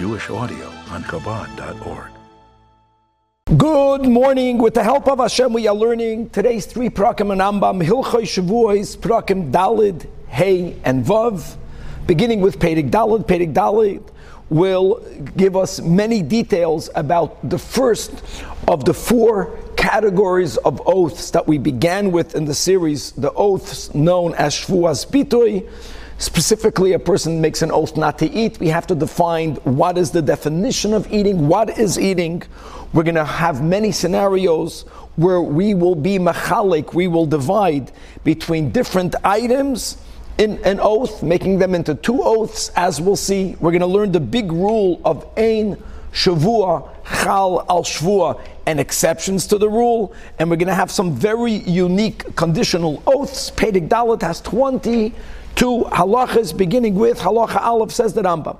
Jewish audio on Chabad.org. Good morning. With the help of Hashem, we are learning today's three prakim and Rambam, Hilchoy Shavuos, prakim Dalid, Hey, and Vav. Beginning with Pedig Dalid, Pedig Dalid will give us many details about the first of the four categories of oaths that we began with in the series, the oaths known as Shvuas Bitoy. Specifically, a person makes an oath not to eat. We have to define what is the definition of eating, what is eating. We're going to have many scenarios where we will be machalik, we will divide between different items in an oath, making them into two oaths, as we'll see. We're going to learn the big rule of Ein Shavua, Chal al Shvua, and exceptions to the rule. And we're going to have some very unique conditional oaths. Pedig has 20 two halachas, beginning with halacha aleph, says the Rambam.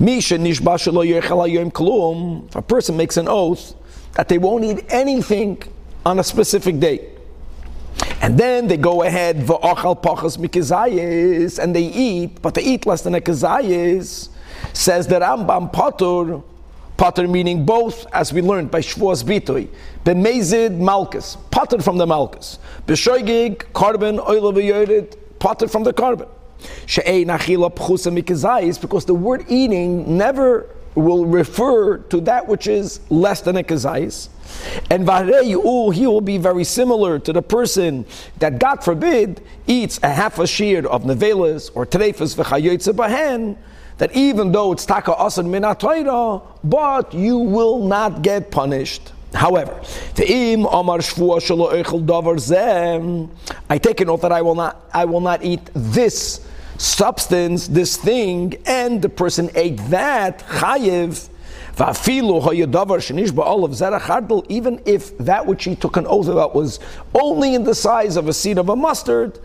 Misha nishba a person makes an oath that they won't eat anything on a specific day, and then they go ahead v'achal pachas mikizayis and they eat, but they eat less than a kizayis, says the Rambam patur, patur meaning both, as we learned by Shvuas Bitoy, b'mezid malchus, patur from the malchus, b'shoigig, korban, oil patur from the korban. Because the word eating never will refer to that which is less than a kazayis. And vareyu, he will be very similar to the person that, God forbid, eats a half a shear of nevelas or trefas v'chayotze bahen, that even though it's taka asan minatoira, but you will not get punished. However, I take an oath that I will not, I will not eat this substance, this thing, and the person ate that, chayiv, even if that which he took an oath about was only in the size of a seed of a mustard,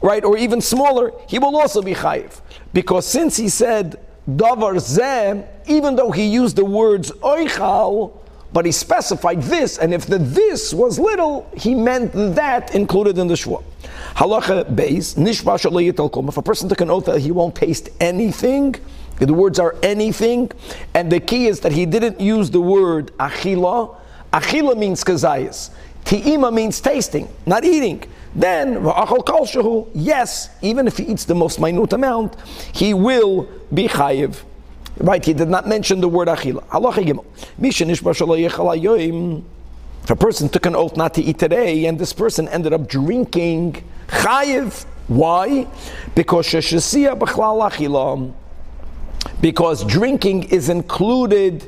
right, or even smaller, he will also be chayiv. Because since he said davar zeh, even though he used the words oichal, but he specified this, and if the this was little, he meant that included in the shua. Halacha base, nishba If a person took an oath that he won't taste anything, the words are anything, and the key is that he didn't use the word achila. Achila means kazayas. Ti'ima means tasting, not eating. Then, yes, even if he eats the most minute amount, he will be chayiv. Right, he did not mention the word achila. If a person took an oath not to eat today, and this person ended up drinking chayiv, why? Because sheshasiya b'chlal achila. Because drinking is included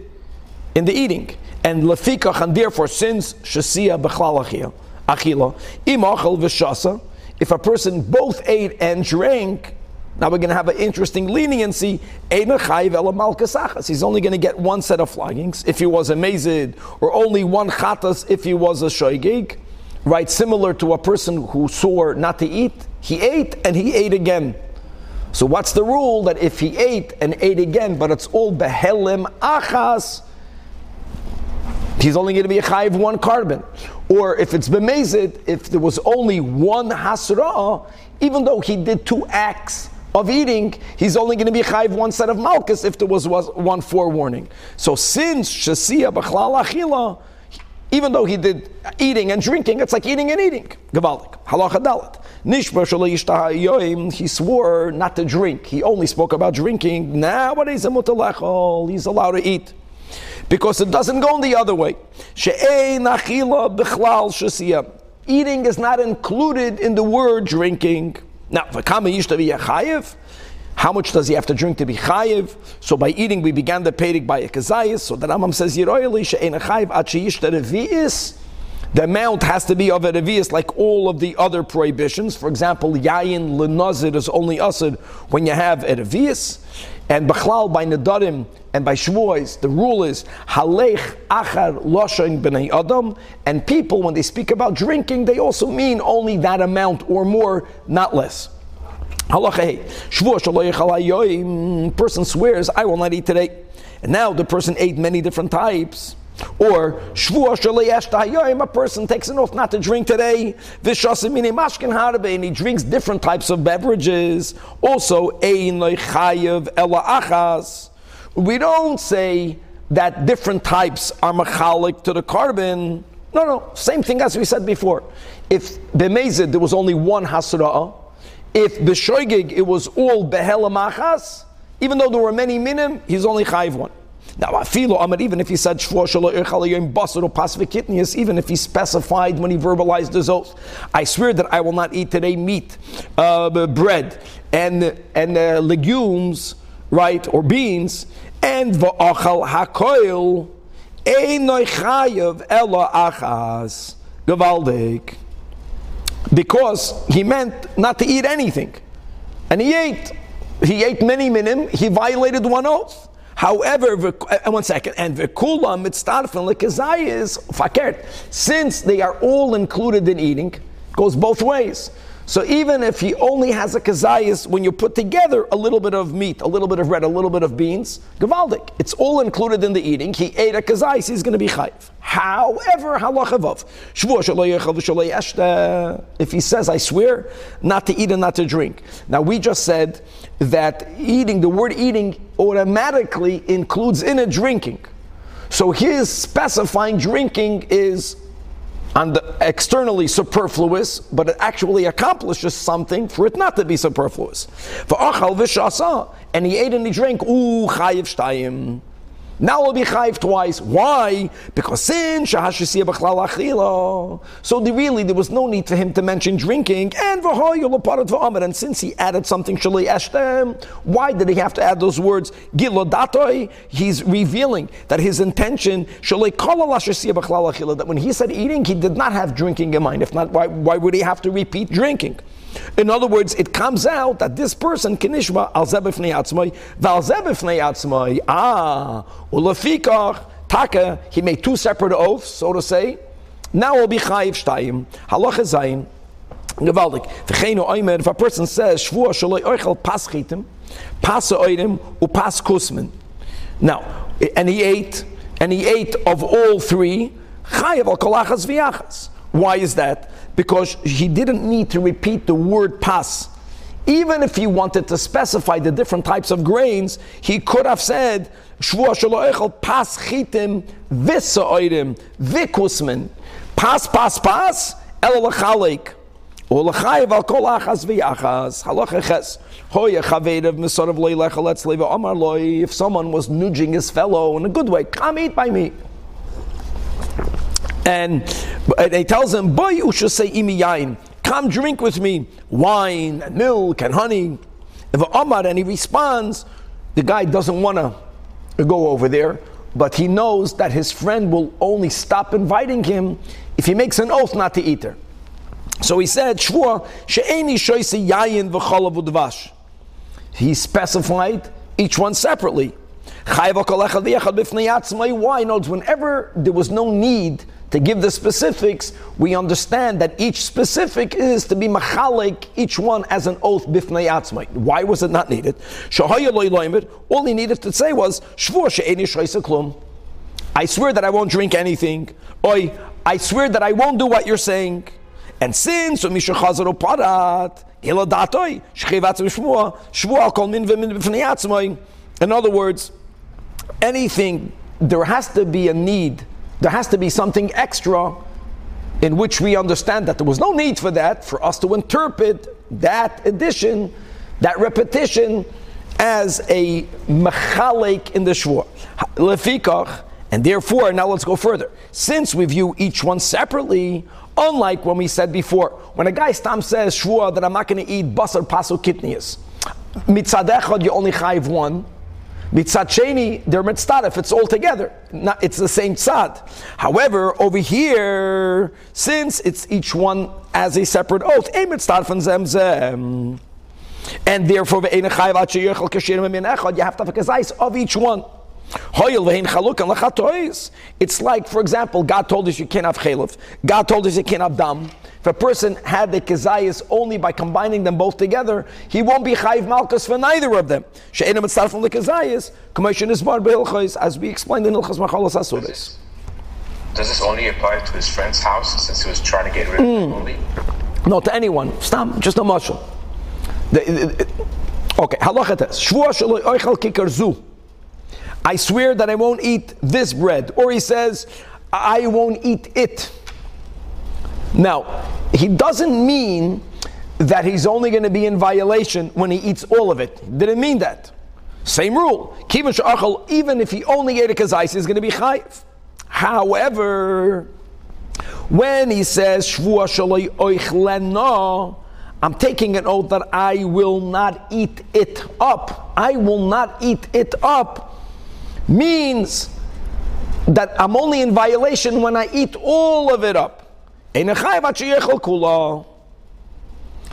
in the eating, and lefikach, and therefore, since shesiya b'chlal achila, imachal v'shasa, if a person both ate and drank, now we're going to have an interesting leniency. He's only going to get one set of floggings if he was a mazid, or only one chatas if he was a shoygig. Right, similar to a person who swore not to eat, he ate and he ate again. So what's the rule that if he ate and ate again, but it's all behelim achas, he's only going to be a chayiv one korban. Or if it's bemezid, if there was only one hasra, even though he did two acts of eating, he's only going to be chayv one set of malchus if there was one forewarning. So since shasiya b'chlal achila, even though he did eating and drinking, it's like eating and eating. Gavaldik. Halacha dalit. Nishba he swore not to drink. He only spoke about drinking. Now what is Nowadays, he's allowed to eat. Because it doesn't go the other way. Shasia. Eating is not included in the word drinking. Now, v'kama used to be. How much does he have to drink to be chayiv? So by eating, we began the pedic by a kazayis. So the Rambam says, Yiroyeli she'en a chayiv at she'yishta revi'is. The amount has to be of a revi'is like all of the other prohibitions. For example, yayin lenazir is only usad when you have a revi'is. And b'chlal by nedarim and by shvois, the rule is halech achar loshen b'nei adam. And people, when they speak about drinking, they also mean only that amount or more, not less. Person swears, I will not eat today. And now the person ate many different types. Or a person takes an oath not to drink today. And he drinks different types of beverages. Also, we don't say that different types are machalik to the korban. No, no, same thing as we said before. If b'mezid there was only one hasra'ah, if b'shoigig it was all behela machas, even though there were many minim, he's only chayv one. Now, afilo amar, even if he said basar or even if he specified when he verbalized his oath, I swear that I will not eat today meat, uh, bread, and and uh, legumes, right, or beans, and va'achal hakoil, einoy chayav ela achas, gavaldik. Because he meant not to eat anything. And he ate. He ate many minim, he violated one oath. However, uh, one second, and v'kula mitzdarfen lekazayis fakert. Since they are all included in eating, goes both ways. So even if he only has a kazayas, when you put together a little bit of meat, a little bit of bread, a little bit of beans, gavaldik, it's all included in the eating. He ate a kazayas, he's going to be chayv. However, halachavav, if he says, I swear not to eat and not to drink. Now we just said that eating, the word eating automatically includes in it drinking. So his specifying drinking is the externally superfluous, but it actually accomplishes something for it not to be superfluous. For and he ate and he drank, ooh, chayiv shtayim. Now we'll be chayiv twice. Why? Because sin shahashisiya b'chlal achila. So the, really, there was no need for him to mention drinking. And v'hoyol v'amar. And since he added something shalei eshtem, why did he have to add those words? Gilodatoi. He's revealing that his intention shalei kolal b'chlal achila. That when he said eating, he did not have drinking in mind. If not, why, why would he have to repeat drinking? In other words, it comes out that this person kinishma al zebefnei atzmai, val zebefnei atzmai. Ah, ulefikach taka. He made two separate oaths, so to say. Now will be chayiv shtayim. Halacha zayin. Gewaldig. Degene oimer, if a person says, shvua shaloi oichel pas chitim, pas oirim, u pas kusmen. Now, and he ate, and he ate of all three, chayiv al kolachas v'yachas. Why is that? Because he didn't need to repeat the word pas. Even if he wanted to specify the different types of grains, he could have said, Shvua shaloechel pas chitim v'sa'oirim v'kusmin. Pas, pas, pas, el lachalek. ולחייב על כל אחס ויחס, הלכה חס. Hoya chavedav misorav loy lecha let's leave Omar loy. If someone was nudging his fellow in a good way, come eat by me. And he tells him, Boy, you should say imi yain. Come drink with me wine and milk and honey. If Omar and he responds, the guy doesn't want to go over there, but he knows that his friend will only stop inviting him if he makes an oath not to eat there. So he said, Shvua, she'eni shoyse yayin v'cholav udvash. He specified each one separately. Why? Notes whenever there was no need to give the specifics, we understand that each specific is to be machalik, each one as an oath bifnei atzmai. Why was it not needed? All he needed to say was, I swear that I won't drink anything. Oi, I swear that I won't do what you're saying. And since in other words, anything, there has to be a need there has to be something extra in which we understand that there was no need for that, for us to interpret that addition, that repetition, as a mechalek in the shvur. Lefikach, and therefore, now let's go further. Since we view each one separately, unlike when we said before, when a guy stam says shvur that I'm not going to eat basar pasu kitnias, mitzadechad you only chayv one, Mitzad Sheni, they're it's all together. Not, it's the same tzad. However, over here, since it's each one as a separate oath, and zem zem. And therefore, you have to have a kazais of each one. It's like, for example, God told us you can't have chalif. God told us you can't have dam. If a person had the kezayis only by combining them both together, he won't be chayiv malchus for neither of them. She'ena mitzvah from the kezayis, commission is bar as we explained in Ilchas Machalas Asuris. Does this only apply to his friend's house since he was trying to get rid of mm. only? No, to anyone. Stop, just a muscle. Okay, halacha tes. Shvua shaloi oichal kikar zu. I swear that I won't eat this bread. Or he says, I won't eat it. Now, he doesn't mean that he's only going to be in violation when he eats all of it. Didn't mean that. Same rule. Even if he only ate a kazais, he's going to be chayiv. However, when he says I'm taking an oath that I will not eat it up. I will not eat it up means that I'm only in violation when I eat all of it up.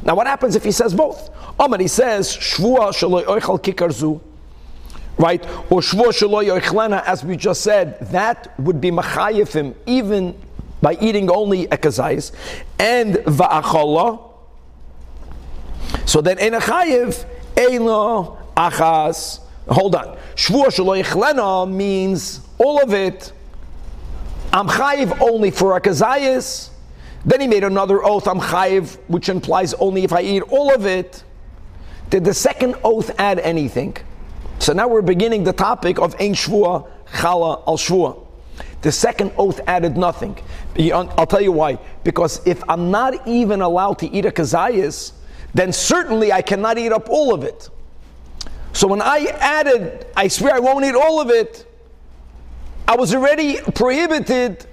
Now, what happens if he says both? Omar, he says, Shvua shaloi kikarzu, right? Or Shvua shaloi as we just said, that would be machayif him even by eating only a. And va'achala, so then in a chayiv, eino achas, hold on. Shvua shaloi means all of it, I'm chayiv only for a then he made another oath, I'm chayiv, which implies only if I eat all of it. Did the second oath add anything? So now we're beginning the topic of Ein Shvua Chala Al Shvua. The second oath added nothing. I'll tell you why. Because if I'm not even allowed to eat a kazayas, then certainly I cannot eat up all of it. So when I added, I swear I won't eat all of it, I was already prohibited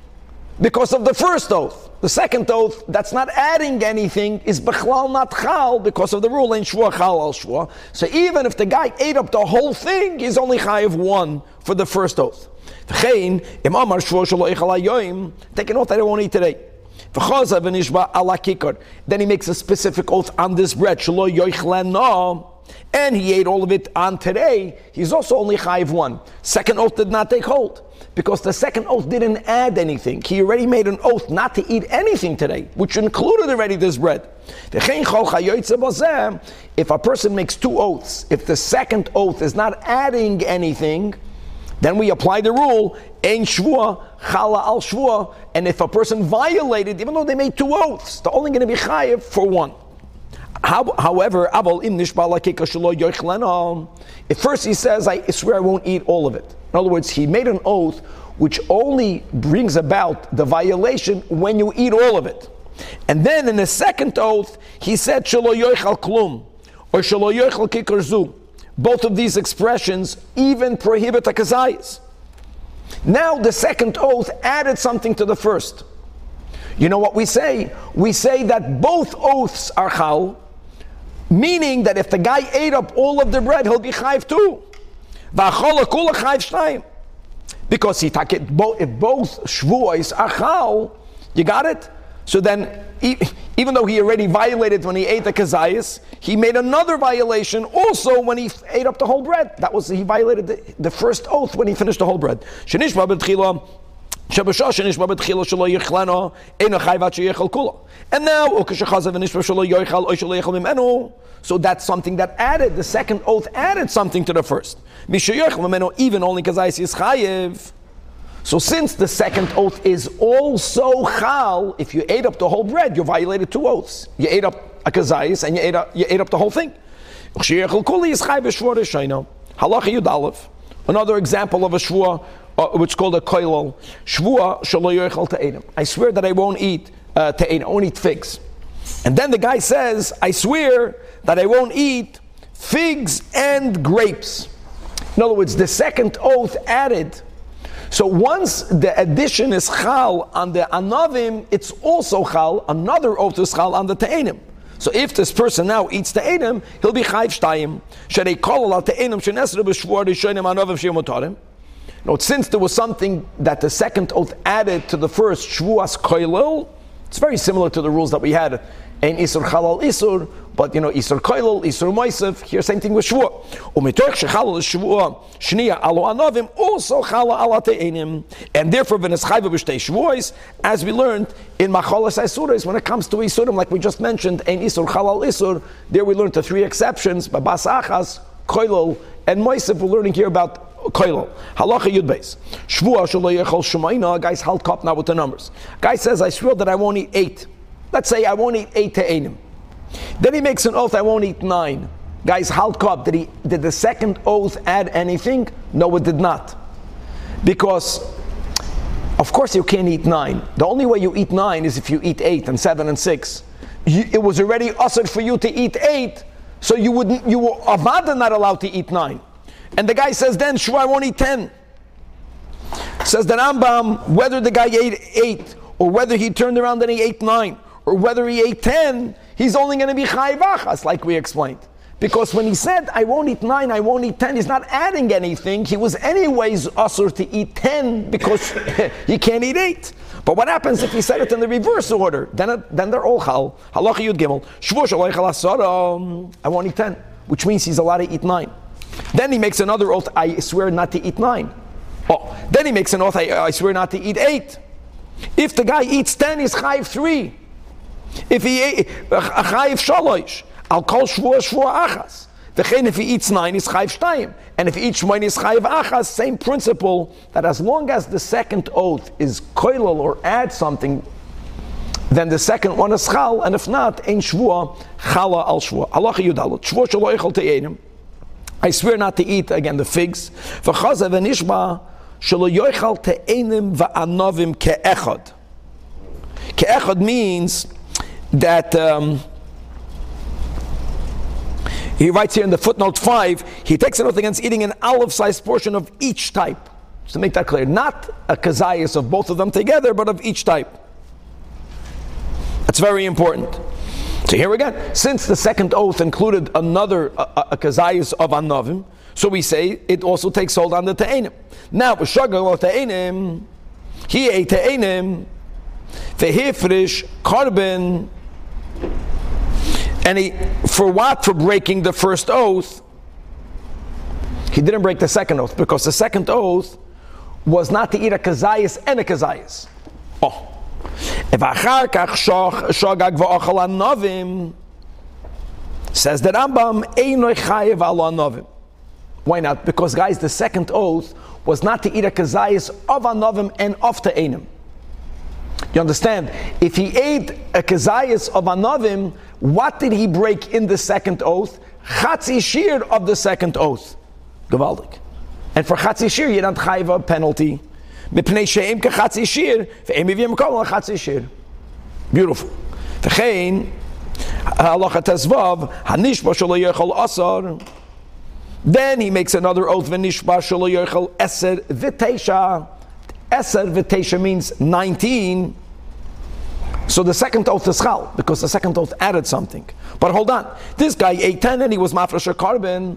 because of the first oath. The second oath, that's not adding anything, is bechlal not chal because of the rule in shvua chal al shvua. So even if the guy ate up the whole thing, he's only chayiv one for the first oath. V'chein, im amar shvua shalo echal hayoim, take an oath that I won't eat today. Then he makes a specific oath on this bread, shalo yoichlena, and he ate all of it on today. He's also only chayiv one. Second oath did not take hold because the second oath didn't add anything. He already made an oath not to eat anything today, which included already this bread. If a person makes two oaths, if the second oath is not adding anything, then we apply the rule, ein shvua, chala al shvua, and if a person violated, even though they made two oaths, they're only going to be chayiv for one. How, however, if first he says, I swear I won't eat all of it. In other words, he made an oath which only brings about the violation when you eat all of it. And then in the second oath, he said, Shalo yoichal klum, or Shalo yoichal kikarzu. Both of these expressions even prohibit a kazayas. Now the second oath added something to the first. You know what we say? We say that both oaths are chal, meaning that if the guy ate up all of the bread, he'll be chayv too. Because he take it, both if both shvuos are chal, you got it? So then, even though he already violated when he ate the kazayas, he made another violation also when he ate up the whole bread. That was, he violated the, the first oath when he finished the whole bread. And now, so that's something that added, the second oath added something to the first. Even only because I see chayiv. So since the second oath is also chal, if you ate up the whole bread, you violated two oaths. You ate up a kazayis and you ate up, you ate up the whole thing. Another example of a shvua uh, is called a koilol. Shvua shalo ta'edim. I swear that I won't eat uh, ta'edim, I won't eat figs. And then the guy says, I swear that I won't eat figs and grapes. In other words, the second oath added. So once the addition is chal on the anavim, it's also chal. Another oath is chal on the ta'enim. So if this person now eats the enim, he'll be chayv shtayim. Should they call out the enim shenesru b'shvuar rishonim anavim shemotarim? Now, since there was something that the second oath added to the first Shvuas Koilel, it's very similar to the rules that we had in Isur Chalal Isur, but you know, Isur Koilel, Isur Moisev, here same thing with Shvuah. Umitoch Shechalal Shvuah, Shnia Alo Anovim, also Chala Ala Te'enim. And therefore, V'neschayva B'shtei Shvuahs, as we learned in Macholas Isuris, when it comes to Isurim, like we just mentioned, in Isur Chalal Isur, there we learned the three exceptions, Babas Achas, Koilel, and Moisev, we're learning here about koilel. Halacha yud beis. Shvua shelo yechol shemaina. Guys, halt cup now with the numbers. Guy says, I swear that I won't eat eight. Let's say I won't eat eight to einim. Then he makes an oath, I won't eat nine. Guys, Halkop, did he did the second oath add anything? No, it did not. Because of course you can't eat nine. The only way you eat nine is if you eat eight and seven and six. You, it was already ushered for you to eat eight, so you wouldn't you were avada not allowed to eat nine. And the guy says then, I won't eat ten. Says the Rambam, whether the guy ate eight or whether he turned around and he ate nine or whether he ate ten, he's only going to be chayvachas, like we explained. Because when he said, I won't eat nine, I won't eat ten, he's not adding anything. He was anyways usher to eat ten because he can't eat eight. But what happens if he said it in the reverse order? Then, it, then they're all chal. Halacha yud gimel. I won't eat ten, which means he's allowed to eat nine. Then he makes another oath, I swear not to eat nine. Oh, then he makes an oath, I, I swear not to eat eight. If the guy eats ten, he's chayiv three. If he ate chayiv shalosh, I'll call shvua shvua achas. The if he eats nine, he's chayiv shtayim. And if he eats one, he's chayiv achas. Same principle that as long as the second oath is koilal or add something, then the second one is chal, and if not, ein shvua chala al shvua. Allah yudalot. Shvua shalo echel te'enim. I swear not to eat again the figs. V'chazav v'nishba shalo yoichal te'enim va'anovim ke'echad. Ke'echad means that um, he writes here in the footnote 5, he takes an oath against eating an olive sized portion of each type. To make that clear, not a kazayas of both of them together, but of each type. That's very important. So here again, since the second oath included another a, a, a of anovim, so we say it also takes hold on the te'enim. Now, b'shagal te'enim, he ate te'enim, vehifrish, korban, and he, for what? For breaking the first oath. He didn't break the second oath because the second oath was not to eat a kazayas and a kazayas. Oh. Achar kach shogag v'ochal novim, says the Rambam, einoy chayev ala novim. Why not? Because guys, the second oath was not to eat a kazayas of anovim and of te'enim. You understand? If he ate a kazayas of anovim, what did he break in the second oath? Chatzi shir of the second oath. Gewaldig. And for chatzi shir, you don't have a penalty. Chatzi shir. Beautiful. V'chein, halacha tezvav, hanishba shalo yechol asar. Then he makes another oath, v'nishba v'teisha means 19. So the second oath is chal, because the second oath added something. But hold on, this guy ate 10 and he was mafresh korban.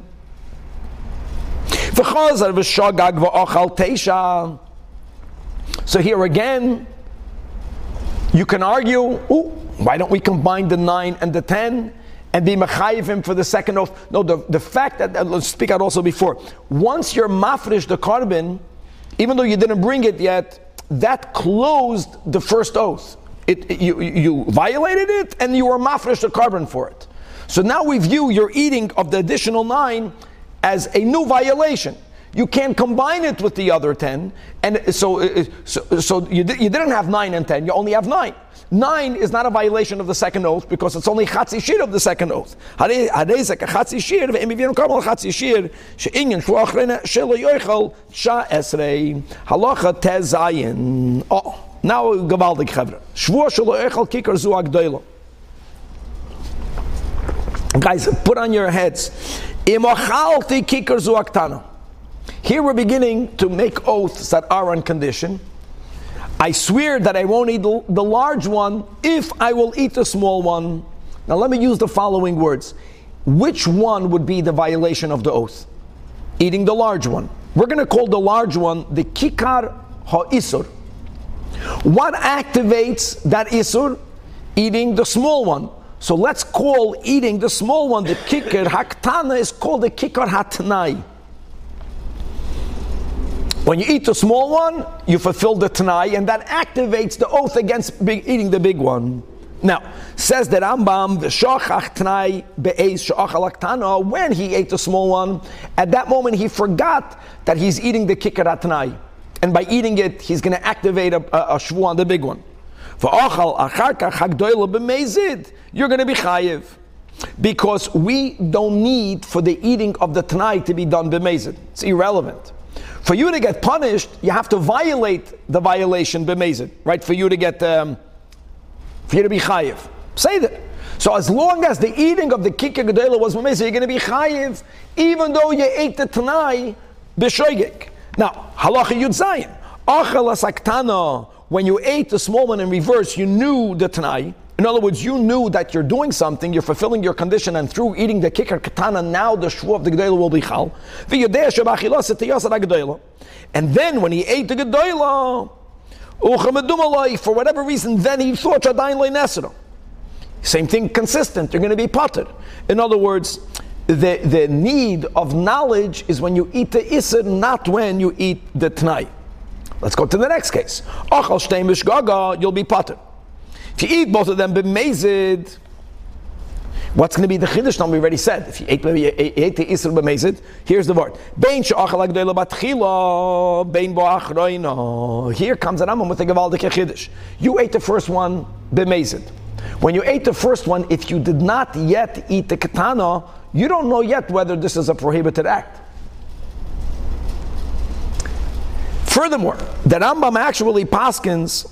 So here again, you can argue, why don't we combine the 9 and the 10 and be mechayiv him for the second oath? No, the, the fact that, let's speak out also before, once you're mafresh the korban, even though you didn't bring it yet, that closed the first oath. It, it, you, you violated it and you were mafresh the korban for it. So now we view your eating of the additional nine as a new violation. You can't combine it with the other 10. And so, uh, so, so you, you didn't have 9 and 10, you only have 9. 9 is not a violation of the second oath because it's only chatzi shir of the second oath. Oh. Now, gewaltig chevra. Shvur shelo echel kikar zu agdoilo. Guys, put on your heads. Imochalti kikar zu aktana. Here we're beginning to make oaths that are on condition. I swear that I won't eat the large one if I will eat the small one. Now let me use the following words. Which one would be the violation of the oath? Eating the large one. We're going to call the large one the kikar ha'isur. What activates that isur? Eating the small one. So let's call eating the small one the kikar Haktana is called the kikar hatnai. When you eat the small one, you fulfill the tanai, and that activates the oath against big, eating the big one. Now, says the Rambam, the shachach be'ez when he ate the small one, at that moment he forgot that he's eating the kicker tanai and by eating it, he's going to activate a, a, a shvu on the big one. You're going to be chayiv. because we don't need for the eating of the Tanai to be done b'mezid. It's irrelevant. For you to get punished, you have to violate the violation b'mezid, right? For you to get, um, for you to be chayiv. Say that. So as long as the eating of the kikka gedela was b'mezid, you're going to be chayiv, even though you ate the Tanai b'shoigik. Now, halacha yud zayin. Achal asaktana, when you ate the small one in reverse, you knew the Tanai. In other words, you knew that you're doing something, you're fulfilling your condition, and through eating the kicker katana, now the shvu of the gedela will be chal. And then when he ate the gedela, for whatever reason, then he thought shadayin nesero. Same thing, consistent. You're going to be potted. In other words, the, the need of knowledge is when you eat the isr, not when you eat the tnai. Let's go to the next case. You'll be potted. If you eat both of them b'mezid, what's going to be the chiddush? Now we already said. If you ate, you ate the isr b'mezid, here's the word. Bein she'achal bein. Here comes an Rambam with a gewaldige chiddush. You ate the first one b'mezid. When you ate the first one, if you did not yet eat the katana, you don't know yet whether this is a prohibited act. Furthermore, the Rambam actually paskins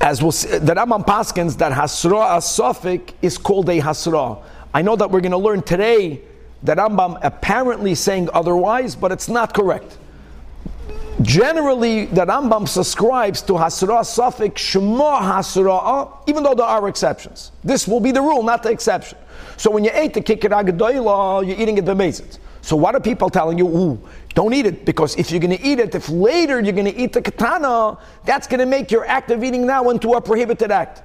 as we'll see, the Rambam Paskins that Hasra Asafik is called a Hasra. I know that we're going to learn today that Rambam apparently saying otherwise, but it's not correct. Generally, the Rambam subscribes to Hasra Safik Shema Hasra, even though there are exceptions. This will be the rule, not the exception. So when you ate the kikir you're eating it b'mezit. So what are people telling you? Ooh, don't eat it because if you're going to eat it, if later you're going to eat the katana, that's going to make your act of eating now into a prohibited act.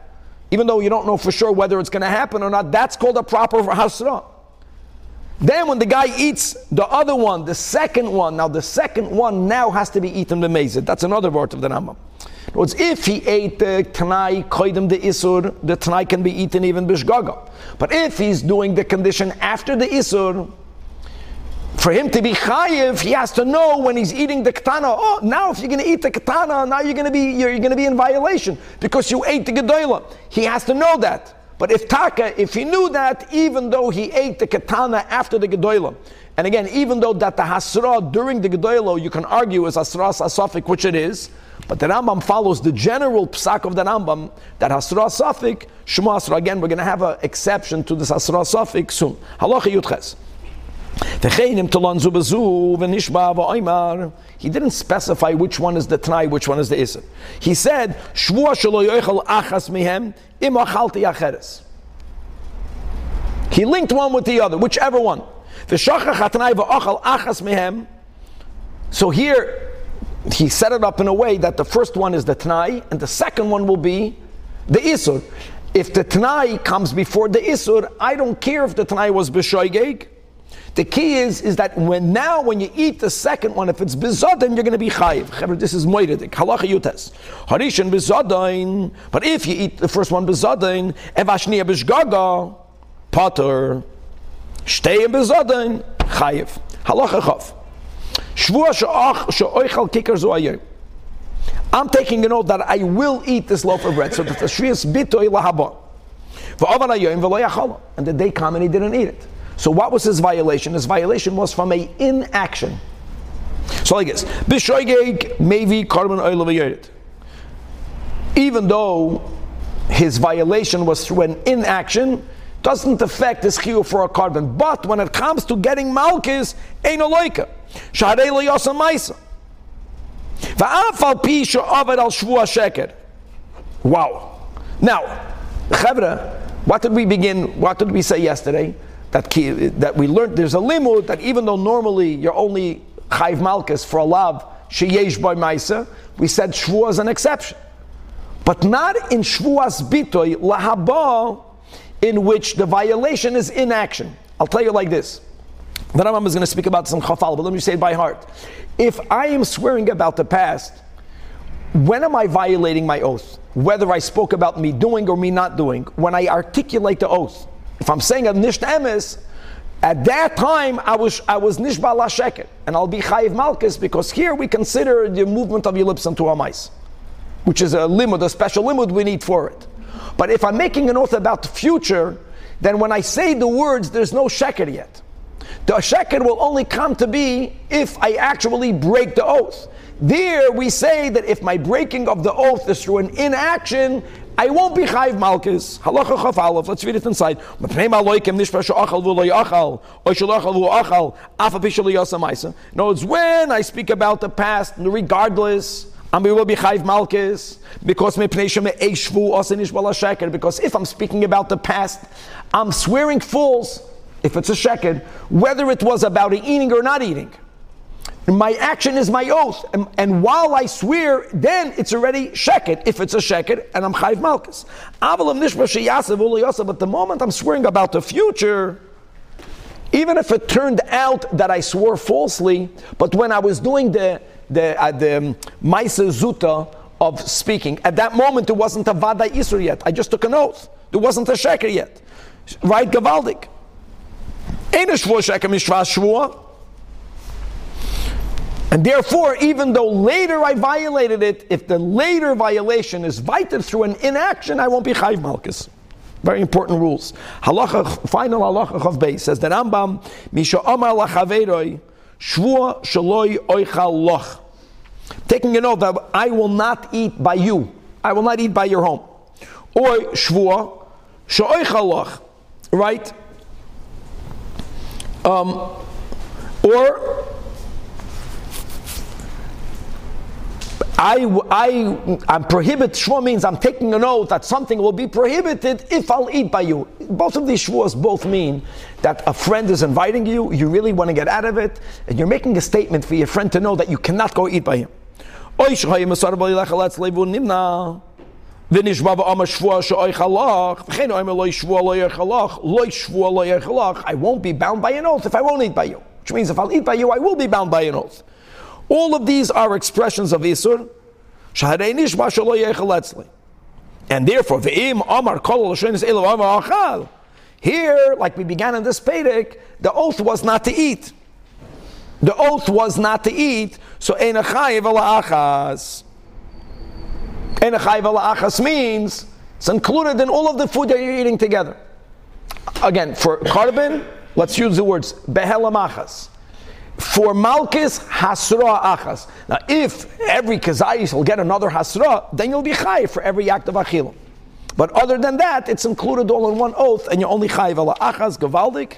Even though you don't know for sure whether it's going to happen or not, that's called a proper hasra. Then when the guy eats the other one, the second one, now the second one now has to be eaten the mezid. That's another word of the Rambam. In words, if he ate the tanai koidim the isur, the tanai can be eaten even bishgaga. But if he's doing the condition after the isur, for him to be chayiv, he has to know when he's eating the katana. Oh, now if you're going to eat the katana, now you're going to be you're, you're going to be in violation because you ate the gedola. He has to know that. But if taka, if he knew that, even though he ate the katana after the gedola, and again, even though that the hasra during the gedola you can argue is hasra asafik, which it is, but the Rambam follows the general psak of the Rambam that hasra asafik, shema hasra. Again, we're going to have an exception to this hasra asafik soon. Halacha yutches. He didn't specify which one is the Tanai, which one is the Isser. He said, He linked one with the other, whichever one. So here, he set it up in a way that the first one is the Tanai, and the second one will be the Isur. If the Tanai comes before the Isur, I don't care if the Tanai was B'shoigeg, the key is, is that when now when you eat the second one, if it's bizadin, you're going to be chayiv. This is moiridik. Halacha yutes. Harishan bizadin. But if you eat the first one bizadin, evashniya bishgaga, potter. Shtei bizadin, chayiv. Halacha chav. Shvua she'oichal kikar zoayim. I'm taking a note that I will eat this loaf of bread. So the shvius bitoy lahaba. And the day come and he didn't eat it. So what was his violation? His violation was from a inaction. So like this, b'shoigeg mevi korban oil Even though his violation was through an inaction, doesn't affect his chiyuv for a korban. But when it comes to getting malchus, ain't a loika. Shadei lo yosam maisa. Va'afal pi she'avad al shvu sheker. Wow. Now, Chevra, what did we begin, what did we say yesterday? That, that we learned there's a limud that even though normally you're only chayv malchus for a lav sheyesh by maisa, we said shvuah is an exception, but not in shvuas bitoy lahaba, in which the violation is inaction. I'll tell you like this. The Rambam is going to speak about some chafal, but let me say it by heart. If I am swearing about the past, when am I violating my oath? Whether I spoke about me doing or me not doing, when I articulate the oath. If I'm saying a nisht emes, at that time I was I was nishba la sheket, and I'll be chayiv malchus because here we consider the movement of your lips into a mice, which is a limud, a special limud we need for it. But if I'm making an oath about the future, then when I say the words, there's no sheker yet. The sheker will only come to be if I actually break the oath. There we say that if my breaking of the oath is through an inaction, I won't be chayv malchus. Halacha chaf aleph. Let's read it inside. Mepnei maloikim nishpa she'achal v'lo yachal, or she'lachal v'achal, afa pishal. No, it's when I speak about the past, regardless, and we will be chayv malchus, because because if I'm speaking about the past, I'm swearing fools, if it's a sheker, whether it was about eating or not eating. My action is my oath, and, and, while I swear, then it's already sheket. If it's a sheket, and I'm chayv malchus. But the moment I'm swearing about the future, even if it turned out that I swore falsely, but when I was doing the the uh, the um, zuta of speaking, at that moment it wasn't a vada isur yet. I just took an oath. There wasn't a sheker yet. Right, gavaldik. Ain't a shvur sheker mishvas shvur. And therefore, even though later I violated it, if the later violation is vited through an inaction, I won't be chayv malchus. Very important rules. Halacha, final halacha of base says that Rambam misha amar lachaveroi shvua shaloi oichal loch. Taking a note that I will not eat by you. I will not eat by your home. Or shvua sha'oichal loch. Right? Um, or I, I, I'm prohibit, shvua means I'm taking an oath that something will be prohibited if I'll eat by you. Both of these shvuas both mean that a friend is inviting you, you really want to get out of it, and you're making a statement for your friend to know that you cannot go eat by him. I won't be bound by an oath if I won't eat by you. Which means if I'll eat by you, I will be bound by an oath. All of these are expressions of Isur. And therefore. Here, like we began in this Pedic, the oath was not to eat. The oath was not to eat, so Einachayev Achas. Einachayev Achas means it's included in all of the food that you're eating together. Again, for korban, let's use the words Behelamachas for Malkis Hasra Achas. Now, if every Kazayis will get another Hasra, then you'll be Chai for every act of Achil. But other than that, it's included all in one oath, and you're only Chai Vela Achas Gavaldik.